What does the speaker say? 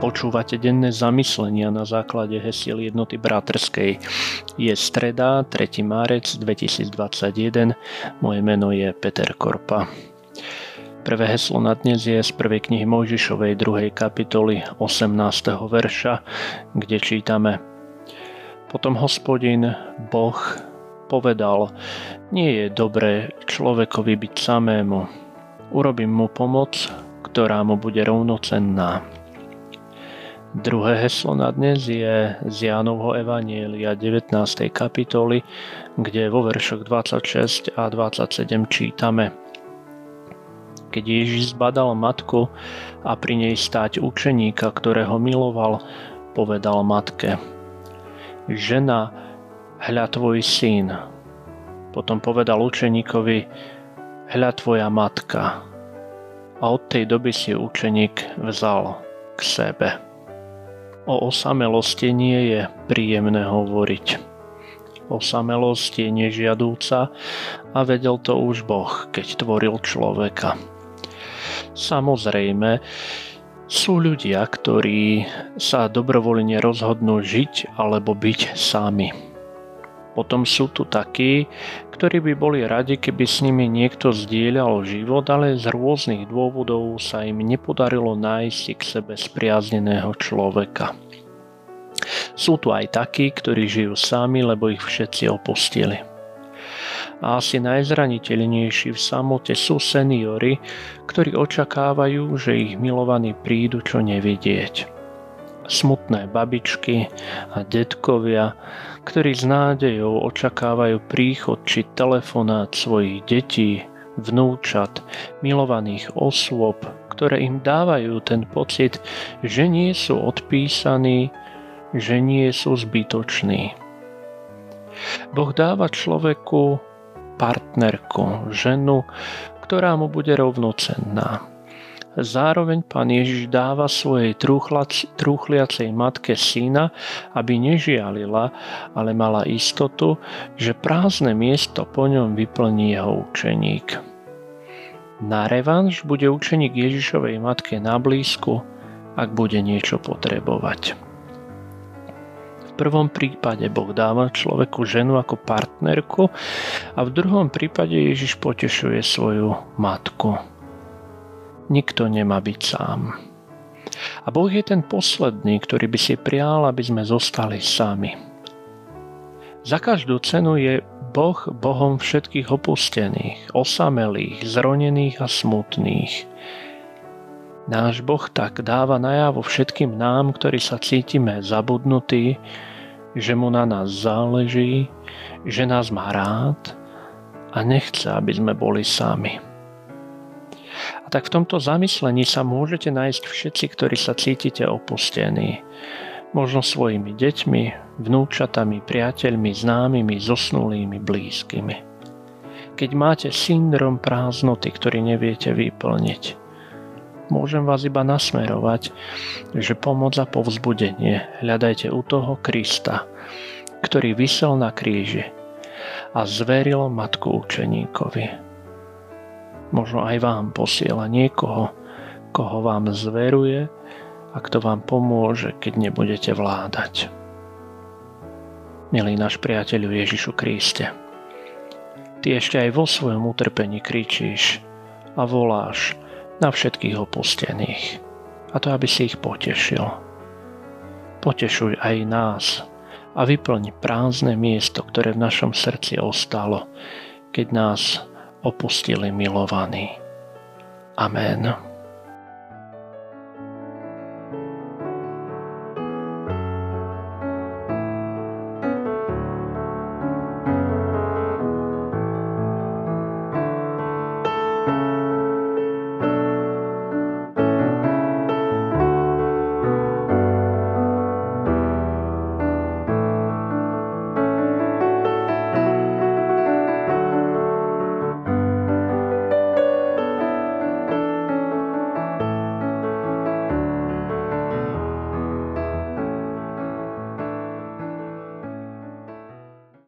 Počúvate denné zamyslenia na základe hesiel jednoty bratrskej. Je streda, 3. márec 2021. Moje meno je Peter Korpa. Prvé heslo na dnes je z prvej knihy Mojžišovej 2. kapitoly 18. verša, kde čítame Potom hospodin, Boh, povedal, nie je dobré človekovi byť samému. Urobím mu pomoc, ktorá mu bude rovnocenná. Druhé heslo na dnes je z Jánovho Evanielia 19. kapitoly, kde vo veršoch 26 a 27 čítame. Keď Ježiš zbadal matku a pri nej stáť učeníka, ktorého miloval, povedal matke Žena, hľa tvoj syn. Potom povedal učeníkovi Hľa tvoja matka. A od tej doby si učeník vzal k sebe. O osamelosti nie je príjemné hovoriť. Osamelosť je nežiadúca a vedel to už Boh, keď tvoril človeka. Samozrejme, sú ľudia, ktorí sa dobrovoľne rozhodnú žiť alebo byť sami. Potom sú tu takí, ktorí by boli radi, keby s nimi niekto zdieľal život, ale z rôznych dôvodov sa im nepodarilo nájsť k sebe spriazneného človeka. Sú tu aj takí, ktorí žijú sami, lebo ich všetci opustili. A asi najzraniteľnejší v samote sú seniory, ktorí očakávajú, že ich milovaní prídu čo nevidieť smutné babičky a detkovia, ktorí s nádejou očakávajú príchod či telefonát svojich detí, vnúčat, milovaných osôb, ktoré im dávajú ten pocit, že nie sú odpísaní, že nie sú zbytoční. Boh dáva človeku partnerku, ženu, ktorá mu bude rovnocenná. Zároveň pán Ježiš dáva svojej trúchliacej matke syna, aby nežialila, ale mala istotu, že prázdne miesto po ňom vyplní jeho učeník. Na revanš bude učeník Ježišovej matke na blízku, ak bude niečo potrebovať. V prvom prípade Boh dáva človeku ženu ako partnerku a v druhom prípade Ježiš potešuje svoju matku. Nikto nemá byť sám. A Boh je ten posledný, ktorý by si prial, aby sme zostali sami. Za každú cenu je Boh Bohom všetkých opustených, osamelých, zronených a smutných. Náš Boh tak dáva najavo všetkým nám, ktorí sa cítime zabudnutí, že mu na nás záleží, že nás má rád a nechce, aby sme boli sami tak v tomto zamyslení sa môžete nájsť všetci, ktorí sa cítite opustení. Možno svojimi deťmi, vnúčatami, priateľmi, známymi, zosnulými, blízkymi. Keď máte syndrom prázdnoty, ktorý neviete vyplniť, môžem vás iba nasmerovať, že pomoc a povzbudenie hľadajte u toho Krista, ktorý vysel na kríži a zveril matku učeníkovi možno aj vám posiela niekoho, koho vám zveruje a kto vám pomôže, keď nebudete vládať. Milý náš priateľu Ježišu Kriste, ty ešte aj vo svojom utrpení kričíš a voláš na všetkých opustených, a to aby si ich potešil. Potešuj aj nás a vyplň prázdne miesto, ktoré v našom srdci ostalo, keď nás opustili milovaní. Amen.